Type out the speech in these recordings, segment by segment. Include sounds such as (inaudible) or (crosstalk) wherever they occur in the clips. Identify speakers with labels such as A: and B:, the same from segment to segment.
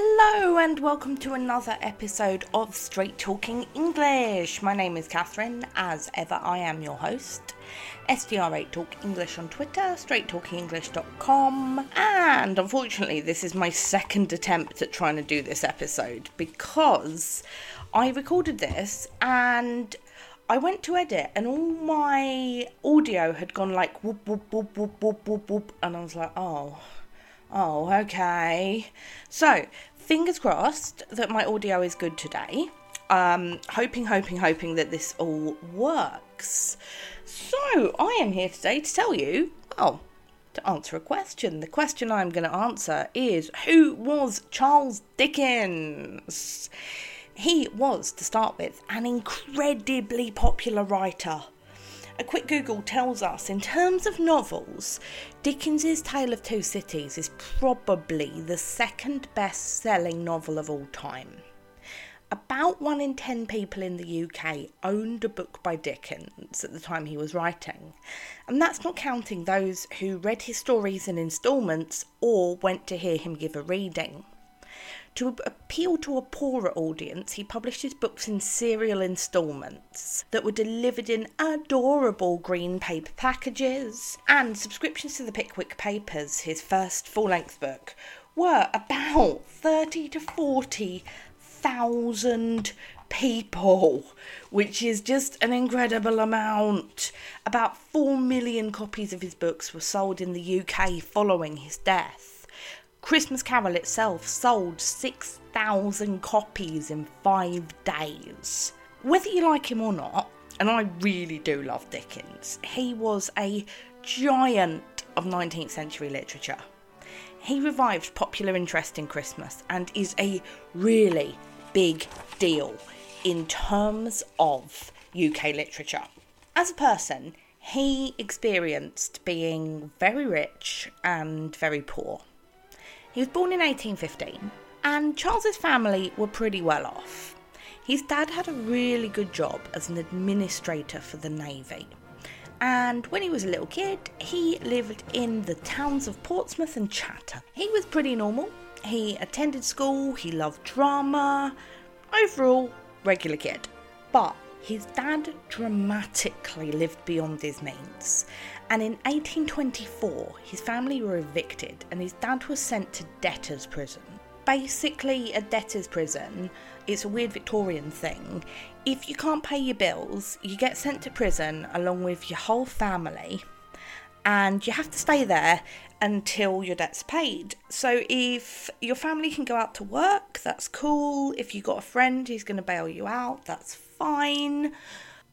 A: Hello and welcome to another episode of Straight Talking English. My name is Catherine. As ever, I am your host. STR8 Talk English on Twitter, straighttalkingenglish.com. And unfortunately, this is my second attempt at trying to do this episode because I recorded this and I went to edit and all my audio had gone like whoop whoop whoop whoop whoop whoop whoop and I was like, oh Oh, okay. So, fingers crossed that my audio is good today. Um, hoping, hoping, hoping that this all works. So, I am here today to tell you, well, to answer a question. The question I'm going to answer is Who was Charles Dickens? He was, to start with, an incredibly popular writer a quick Google tells us in terms of novels, Dickens's Tale of Two Cities is probably the second best selling novel of all time. About one in ten people in the UK owned a book by Dickens at the time he was writing, and that's not counting those who read his stories in instalments or went to hear him give a reading. To appeal to a poorer audience, he published his books in serial instalments that were delivered in adorable green paper packages, and subscriptions to the Pickwick Papers, his first full length book, were about 30 to 40,000 people, which is just an incredible amount. About 4 million copies of his books were sold in the UK following his death. Christmas Carol itself sold 6,000 copies in five days. Whether you like him or not, and I really do love Dickens, he was a giant of 19th century literature. He revived popular interest in Christmas and is a really big deal in terms of UK literature. As a person, he experienced being very rich and very poor. He was born in 1815, and Charles's family were pretty well off. His dad had a really good job as an administrator for the Navy. And when he was a little kid, he lived in the towns of Portsmouth and Chatham. He was pretty normal. He attended school, he loved drama. Overall, regular kid. But his dad dramatically lived beyond his means, and in 1824 his family were evicted and his dad was sent to debtor's prison. Basically, a debtor's prison, it's a weird Victorian thing. If you can't pay your bills, you get sent to prison along with your whole family, and you have to stay there until your debt's paid. So if your family can go out to work, that's cool. If you've got a friend who's going to bail you out, that's fine.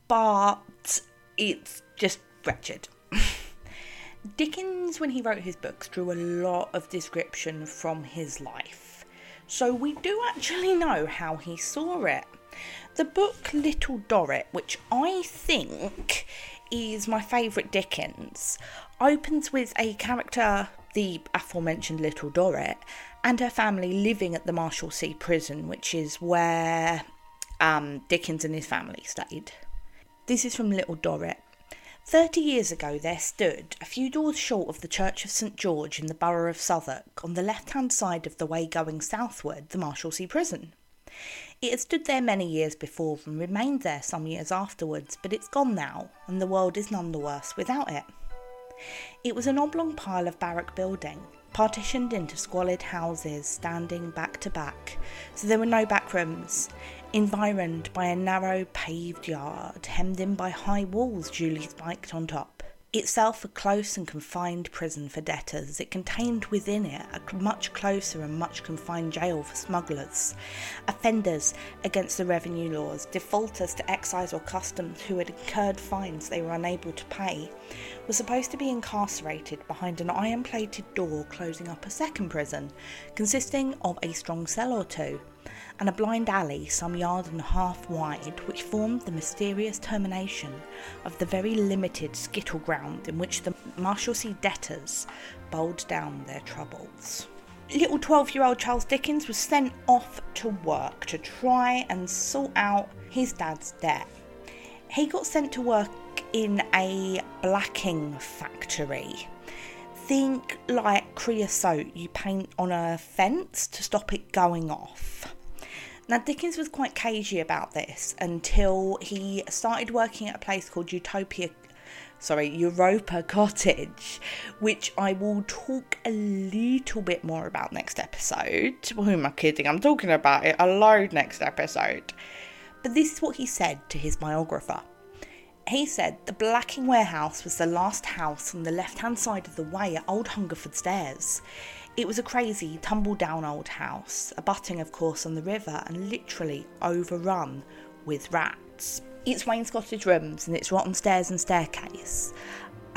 A: But it's just wretched. Dickens, when he wrote his books, drew a lot of description from his life. So we do actually know how he saw it. The book Little Dorrit, which I think is my favourite Dickens, opens with a character, the aforementioned Little Dorrit, and her family living at the Marshalsea prison, which is where um, Dickens and his family stayed. This is from Little Dorrit. Thirty years ago, there stood, a few doors short of the Church of St George in the borough of Southwark, on the left hand side of the way going southward, the Marshalsea prison. It had stood there many years before and remained there some years afterwards, but it's gone now, and the world is none the worse without it. It was an oblong pile of barrack building, partitioned into squalid houses standing back to back, so there were no back rooms environed by a narrow paved yard hemmed in by high walls duly spiked on top. Itself a close and confined prison for debtors, it contained within it a much closer and much confined jail for smugglers, offenders against the revenue laws, defaulters to excise or customs who had incurred fines they were unable to pay, were supposed to be incarcerated behind an iron plated door closing up a second prison, consisting of a strong cell or two and a blind alley some yard and a half wide, which formed the mysterious termination of the very limited skittle ground in which the Marshalsea debtors bowled down their troubles. Little 12 year old Charles Dickens was sent off to work to try and sort out his dad's debt. He got sent to work in a blacking factory think like creosote you paint on a fence to stop it going off. Now, Dickens was quite cagey about this until he started working at a place called Utopia, sorry, Europa Cottage, which I will talk a little bit more about next episode. (laughs) Who am I kidding? I'm talking about it a load next episode. But this is what he said to his biographer. He said the Blacking Warehouse was the last house on the left hand side of the way at Old Hungerford Stairs. It was a crazy, tumble down old house, abutting, of course, on the river and literally overrun with rats. Its wainscoted rooms and its rotten stairs and staircase,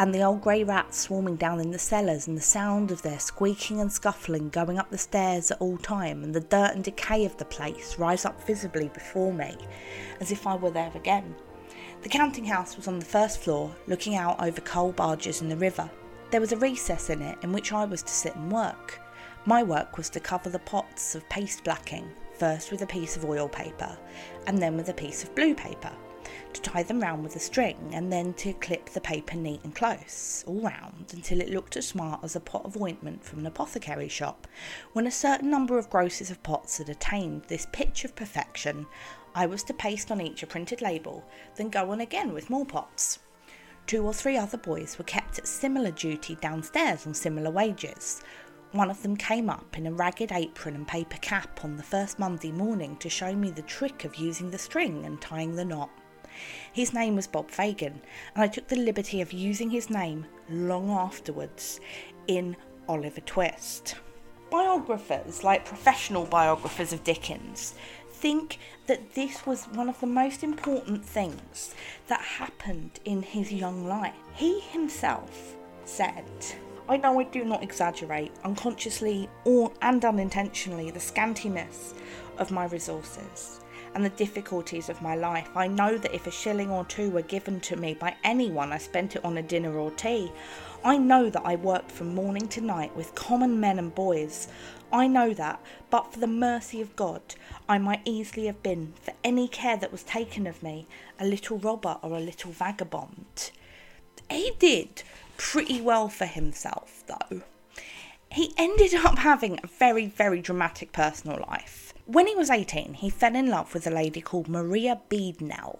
A: and the old grey rats swarming down in the cellars, and the sound of their squeaking and scuffling going up the stairs at all time, and the dirt and decay of the place rise up visibly before me, as if I were there again. The counting house was on the first floor, looking out over coal barges and the river. There was a recess in it in which I was to sit and work. My work was to cover the pots of paste blacking, first with a piece of oil paper, and then with a piece of blue paper, to tie them round with a string, and then to clip the paper neat and close, all round, until it looked as smart as a pot of ointment from an apothecary shop. When a certain number of grosses of pots had attained this pitch of perfection, I was to paste on each a printed label, then go on again with more pots. Two or three other boys were kept at similar duty downstairs on similar wages. One of them came up in a ragged apron and paper cap on the first Monday morning to show me the trick of using the string and tying the knot. His name was Bob Fagin, and I took the liberty of using his name long afterwards in Oliver Twist. Biographers, like professional biographers of Dickens, think that this was one of the most important things that happened in his young life. He himself said, I know I do not exaggerate, unconsciously or and unintentionally, the scantiness of my resources and the difficulties of my life. I know that if a shilling or two were given to me by anyone, I spent it on a dinner or tea. I know that I worked from morning to night with common men and boys. I know that, but for the mercy of God, I might easily have been, for any care that was taken of me, a little robber or a little vagabond. He did pretty well for himself, though. He ended up having a very, very dramatic personal life. When he was 18, he fell in love with a lady called Maria Beadnell,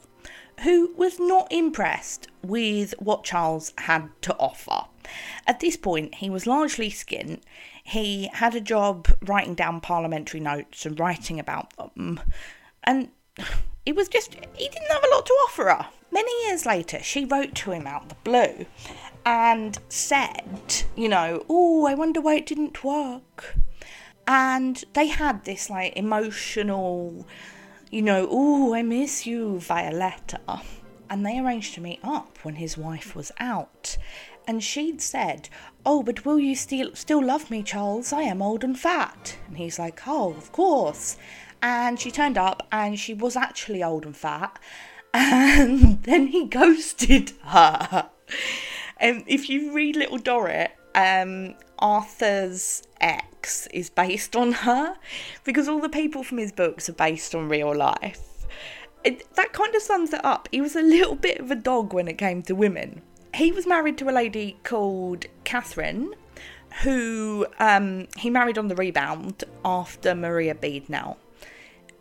A: who was not impressed with what Charles had to offer. At this point, he was largely skint. He had a job writing down parliamentary notes and writing about them. And it was just, he didn't have a lot to offer her. Many years later, she wrote to him out the blue and said, you know, oh, I wonder why it didn't work. And they had this like emotional, you know, oh, I miss you Violetta. And they arranged to meet up when his wife was out and she'd said, Oh, but will you still, still love me, Charles? I am old and fat. And he's like, Oh, of course. And she turned up and she was actually old and fat. And (laughs) then he (laughs) ghosted her. And if you read Little Dorrit, um, Arthur's ex is based on her because all the people from his books are based on real life. It, that kind of sums it up. He was a little bit of a dog when it came to women he was married to a lady called Catherine, who um, he married on the rebound after Maria Beadnell.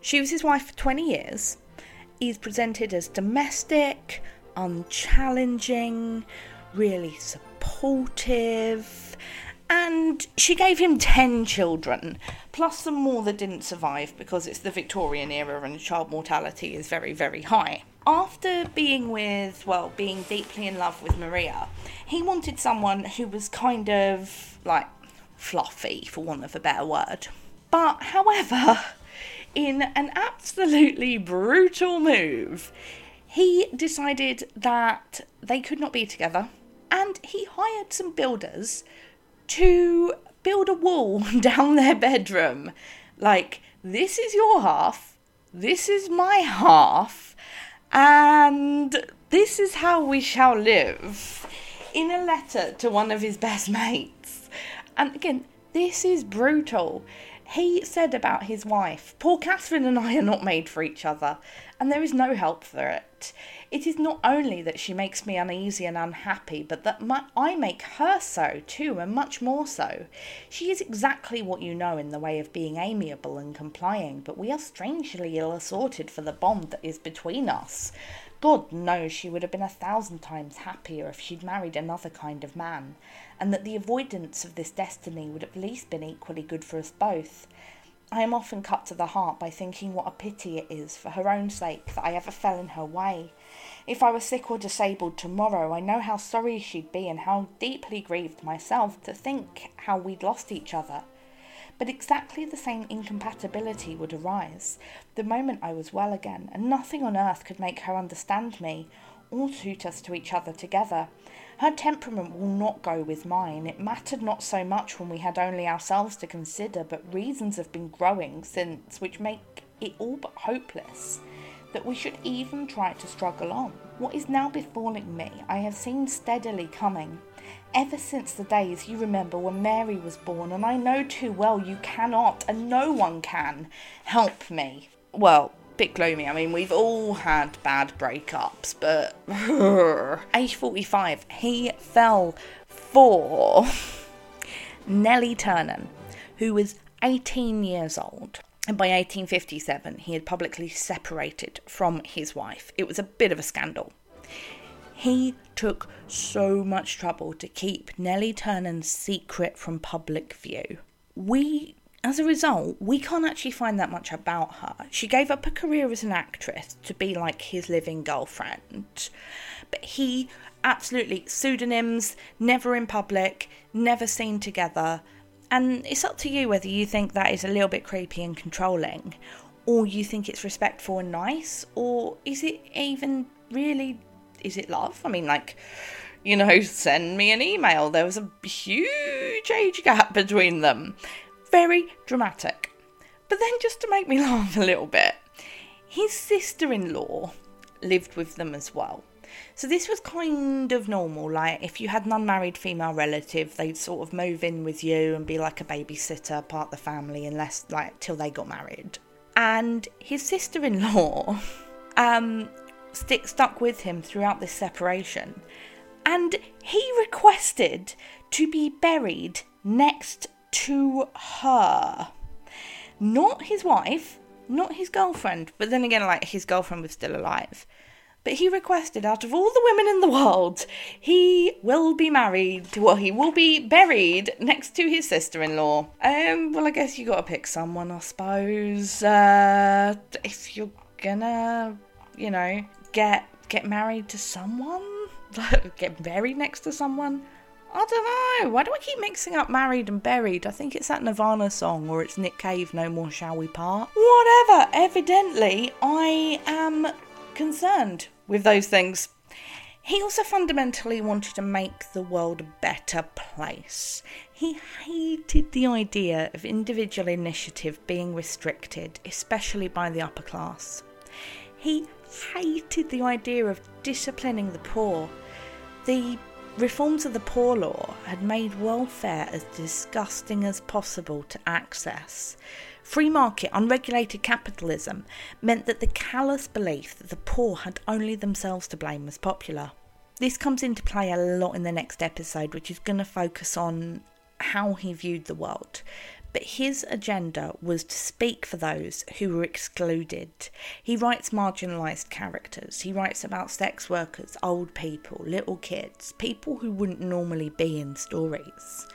A: She was his wife for 20 years. He's presented as domestic, unchallenging, really supportive, and she gave him 10 children, plus some more that didn't survive because it's the Victorian era and child mortality is very, very high. After being with, well, being deeply in love with Maria, he wanted someone who was kind of like fluffy, for want of a better word. But, however, in an absolutely brutal move, he decided that they could not be together and he hired some builders to build a wall (laughs) down their bedroom. Like, this is your half, this is my half and this is how we shall live. In a letter to one of his best (laughs) mates. And again, this is brutal. He said about his wife, Poor Catherine and I are not made for each other, and there is no help for it. It is not only that she makes me uneasy and unhappy, but that my, I make her so too, and much more so. She is exactly what you know in the way of being amiable and complying, but we are strangely ill assorted for the bond that is between us. God knows she would have been a thousand times happier if she'd married another kind of man, and that the avoidance of this destiny would at least been equally good for us both. I am often cut to the heart by thinking what a pity it is for her own sake that I ever fell in her way. If I were sick or disabled tomorrow, I know how sorry she'd be and how deeply grieved myself to think how we'd lost each other. But exactly the same incompatibility would arise the moment I was well again, and nothing on earth could make her understand me or suit us to each other together. Her temperament will not go with mine. It mattered not so much when we had only ourselves to consider, but reasons have been growing since which make it all but hopeless that we should even try to struggle on. What is now befalling me, I have seen steadily coming ever since the days you remember when Mary was born, and I know too well you cannot, and no one can, help me. Well, bit gloomy. I mean, we've all had bad breakups, but (laughs) age 45, he fell for Nellie Ternan, who was 18 years old. And by 1857, he had publicly separated from his wife. It was a bit of a scandal. He took so much trouble to keep Nellie Ternan's secret from public view. We, as a result, we can't actually find that much about her. She gave up a career as an actress to be like his living girlfriend. But he absolutely pseudonyms, never in public, never seen together. And it's up to you whether you think that is a little bit creepy and controlling, or you think it's respectful and nice, or is it even really is it love? I mean, like, you know, send me an email. There was a huge age gap (laughs) between them. Very dramatic. But then, just to make me (laughs) laugh a little bit, his sister in law lived with them as well. So this was kind of normal. Like if you had an unmarried female relative, they'd sort of move in with you and be like a babysitter, part of the family, unless like till they got married. And his sister-in-law (laughs) um, stick stuck with him throughout this separation, and he requested to be buried next to her. Not his wife, not his girlfriend, but then again, like his girlfriend was still alive. But he requested, out of all the women in the world, he will be married. Well, he will be buried next to his sister-in-law. Um, well, I guess you got to pick someone, I suppose. Uh, if you're gonna, you know, get get married to someone? (laughs) get buried next to someone? I don't know. Why do I keep mixing up married and buried? I think it's that Nirvana song or it's Nick Cave, No More Shall We Part. Whatever. Evidently, I am concerned with those things. He also fundamentally wanted to make the world a better place. He hated the idea of individual initiative being restricted, especially by the upper class. He hated the idea of disciplining the poor. The reforms of the Poor Law had made welfare as disgusting as possible to access. Free market, unregulated capitalism meant that the callous belief that the poor had only themselves to blame was popular. This comes into play a lot in the next episode, which is going to focus on how he viewed the world but his agenda was to speak for those who were excluded. He writes marginalised characters, he writes about sex workers, old people, little kids, people who wouldn't normally be in stories.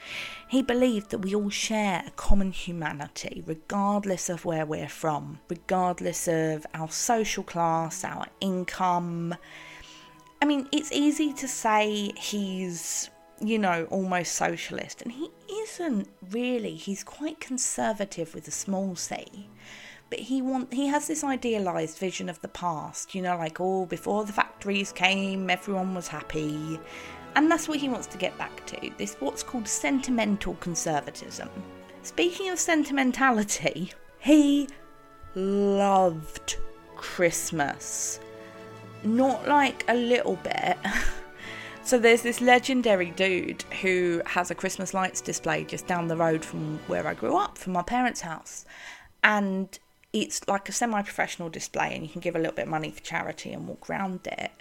A: He believed that we all share a common humanity, regardless of where we're from, regardless of our social class, our income. I mean, it's easy to say he's you know, almost socialist. And he isn't really. He's quite conservative with a small c. But he want he has this idealized vision of the past, you know, like oh, before the factories came, everyone was happy. And that's what he wants to get back to. This what's called sentimental conservatism. Speaking of sentimentality, (laughs) he loved Christmas. Not like a little bit. (laughs) So there's this legendary dude who has a Christmas lights display just down the road from where I grew up, from my parents' house. And it's like a semi professional display, and you can give a little bit of money for charity and walk around it.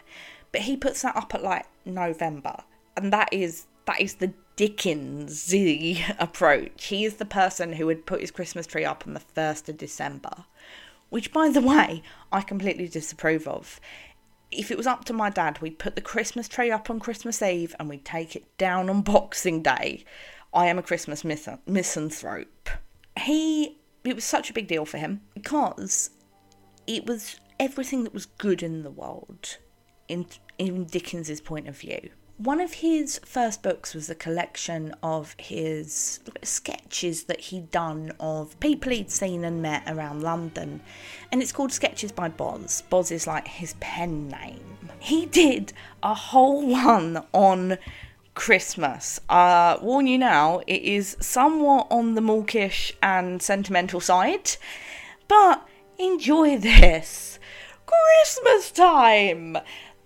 A: But he puts that up at like November, and that is that is the Dickens (laughs) approach. He is the person who would put his Christmas tree up on the 1st of December, which, by the way, I completely disapprove of. If it was up to my dad, we'd put the Christmas tree up on Christmas Eve and we'd take it down on Boxing Day. I am a Christmas misanthrope. He, it was such a big deal for him because it was everything that was good in the world in in Dickens's point of view. One of his first books was a collection of his sketches that he'd done of people he'd seen and met around London, and it's called Sketches by Boz. Boz is like his pen name. He did a whole one on Christmas. Uh, warn you now, it is somewhat on the mawkish and sentimental side, but enjoy this. Christmas time!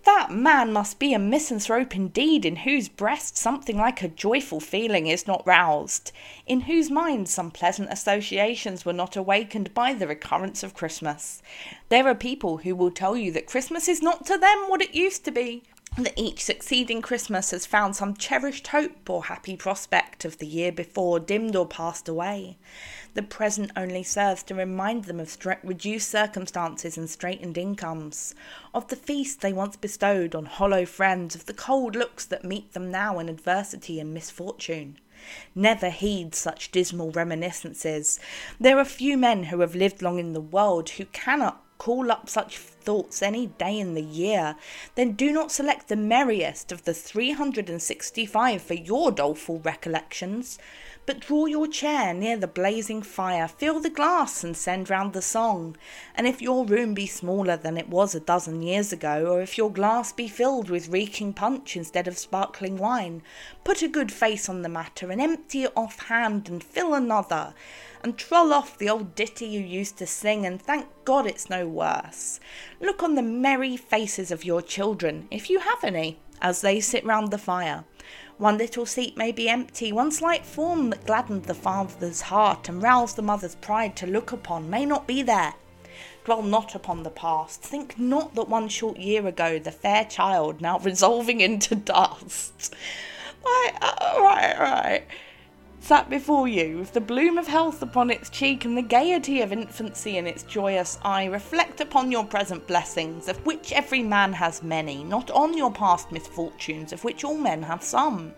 A: That man must be a misanthrope indeed, in whose breast something like a joyful feeling is not roused, in whose mind some pleasant associations were not awakened by the recurrence of Christmas. There are people who will tell you that Christmas is not to them what it used to be, that each succeeding Christmas has found some cherished hope or happy prospect of the year before dimmed or passed away. The present only serves to remind them of reduced circumstances and straitened incomes, of the feast they once bestowed on hollow friends, of the cold looks that meet them now in adversity and misfortune. Never heed such dismal reminiscences. There are few men who have lived long in the world who cannot call up such thoughts any day in the year, then do not select the merriest of the 365 for your doleful recollections. But draw your chair near the blazing fire, fill the glass and send round the song. And if your room be smaller than it was a dozen years ago, or if your glass be filled with reeking punch instead of sparkling wine, put a good face on the matter and empty it off hand and fill another and troll off the old ditty you used to sing, and thank God it's no worse. Look on the merry faces of your children, if you have any, as they sit round the fire. One little seat may be empty, one slight form that gladdened the father's heart and roused the mother's pride to look upon may not be there. Dwell not upon the past. Think not that one short year ago the fair child now resolving into dust. Right, uh, right, right sat before you, with the bloom of health upon its cheek and the gaiety of infancy in its joyous eye, reflect upon your present blessings, of which every man has many, not on your past misfortunes, of which all men have some.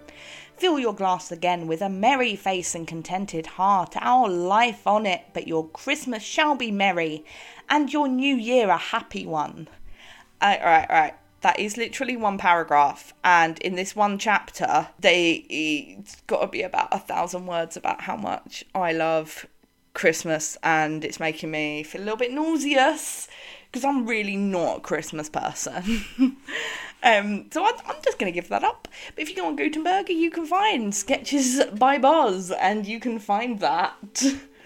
A: Fill your glass again with a merry face and contented heart, our life on it, but your Christmas shall be merry, and your new year a happy one. Uh, right, right. That is literally one paragraph, and in this one chapter, they it's got to be about a thousand words about how much I love Christmas, and it's making me feel a little bit nauseous because I'm really not a Christmas person. (laughs) um, so I'm, I'm just going to give that up. But if you go on Gutenberg, you can find sketches by Boz, and you can find that. (laughs)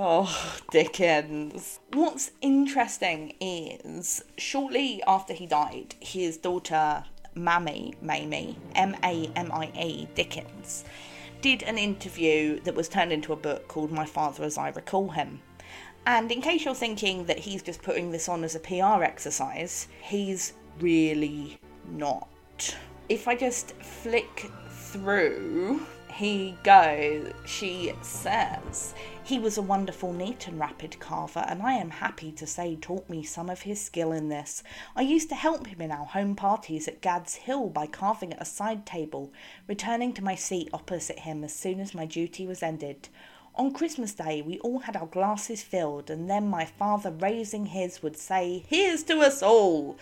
A: Oh, Dickens. What's interesting is shortly after he died, his daughter Mammy, Mamie, M A M I A Dickens, did an interview that was turned into a book called My Father as I Recall Him. And in case you're thinking that he's just putting this on as a PR exercise, he's really not. If I just flick through, he goes, she says, he was a wonderful, neat, and rapid carver, and I am happy to say taught me some of his skill in this. I used to help him in our home parties at Gad's Hill by carving at a side table, returning to my seat opposite him as soon as my duty was ended. On Christmas Day, we all had our glasses filled, and then my father, raising his, would say, Here's to us all!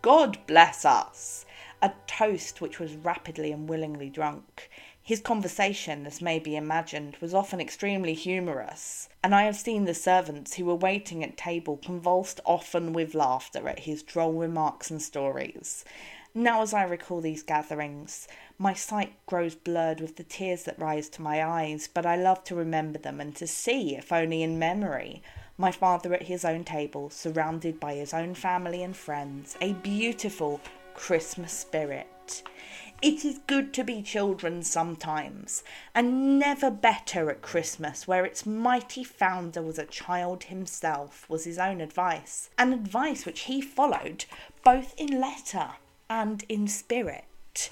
A: God bless us! A toast which was rapidly and willingly drunk. His conversation, as may be imagined, was often extremely humorous, and I have seen the servants who were waiting at table convulsed often with laughter at his droll remarks and stories. Now, as I recall these gatherings, my sight grows blurred with the tears that rise to my eyes, but I love to remember them and to see, if only in memory, my father at his own table, surrounded by his own family and friends, a beautiful Christmas spirit. It is good to be children sometimes, and never better at Christmas, where its mighty founder was a child himself, was his own advice, an advice which he followed both in letter and in spirit.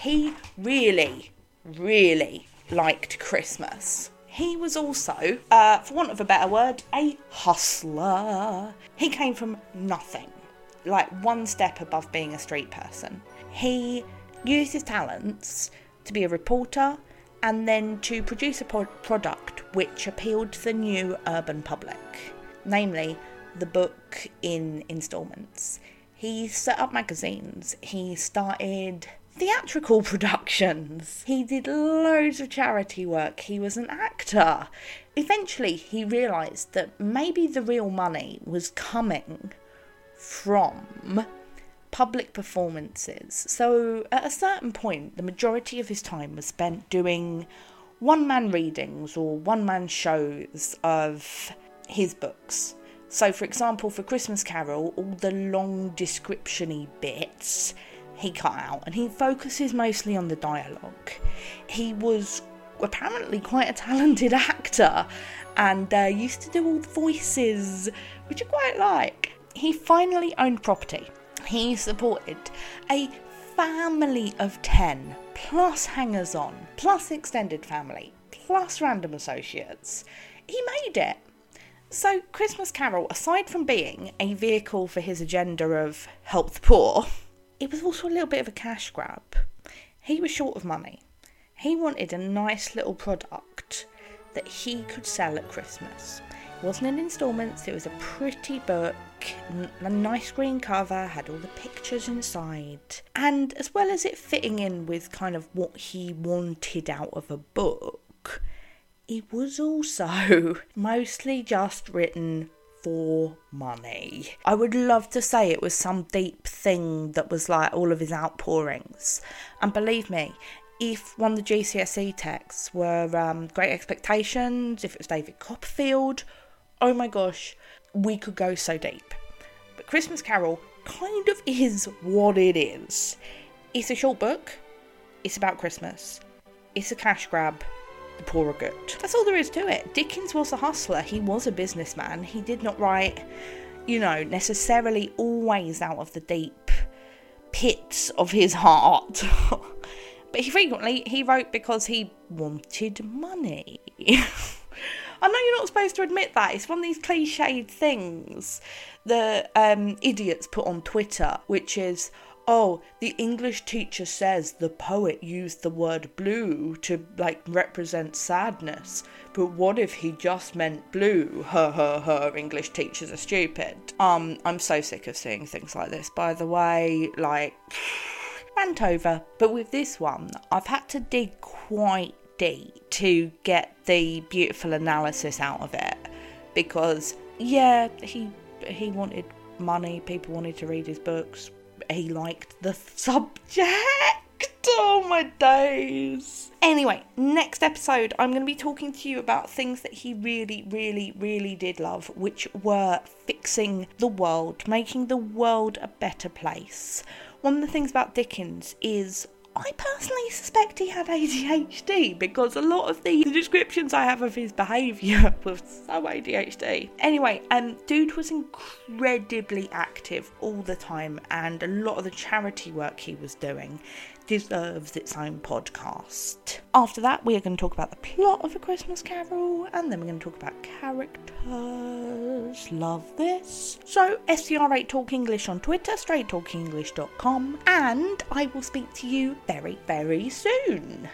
A: He really, really liked Christmas. He was also, uh, for want of a better word, a hustler. He came from nothing, like one step above being a street person. He used his talents to be a reporter and then to produce a pro- product which appealed to the new urban public, namely the book in instalments. He set up magazines, he started theatrical (laughs) productions, he did loads of charity work, he was an actor. Eventually, he realised that maybe the real money was coming from public performances. So at a certain point, the majority of his time was spent doing one man readings or one man shows of his books. So, for example, for Christmas Carol, all the long descriptiony bits he cut out and he focuses mostly on the dialogue. He was apparently quite a talented (laughs) actor and uh, used to do all the voices, which I quite like. He finally owned property he supported a family of 10 plus hangers on, plus extended family, plus random associates. He made it. So, Christmas Carol, aside from being a vehicle for his agenda of help the poor, it was also a little bit of a cash grab. He was short of money. He wanted a nice little product that he could sell at Christmas. Wasn't in instalments, it was a pretty book a nice green cover, had all the pictures inside. And as well as it fitting in with kind of what he wanted out of a book, it was also (laughs) mostly just written for money. I would love to say it was some deep thing that was like all of his outpourings. And believe me, if one of the GCSE texts were um, Great Expectations, if it was David Copperfield, oh my gosh, we could go so deep. But Christmas Carol kind of is what it is. It's a short book, it's about Christmas, it's a cash grab, the poor are good. That's all there is to it. Dickens was a hustler, he was a businessman, he did not write, you know, necessarily always out of the deep pits of his heart. (laughs) but he frequently he wrote because he wanted money. (laughs) I know you're not supposed to admit that. It's one of these cliched things that um, idiots put on Twitter, which is, oh, the English teacher says the poet used the word blue to like represent sadness. But what if he just meant blue? Her, her, her. English teachers are stupid. Um, I'm so sick of seeing things like this. By the way, like, (sighs) rant over. But with this one, I've had to dig quite to get the beautiful analysis out of it. Because yeah he he wanted money people wanted to read his books he liked the (laughs) subject. Oh my days. Anyway next episode i'm going to be talking to you about things that he really really really did love which were fixing the world making the world a better place. One of the things about dickens is I personally suspect he had ADHD because a lot of the descriptions I have of his behaviour (laughs) were so ADHD. Anyway, um, dude was incredibly active all the time, and a lot of the charity work he was doing deserves its own podcast. After that, we are going to talk about the plot of A Christmas Carol, and then we're going to talk about characters. Love this. So, STR8 Talk English on Twitter, straighttalkenglish.com, and I will speak to you very, very soon.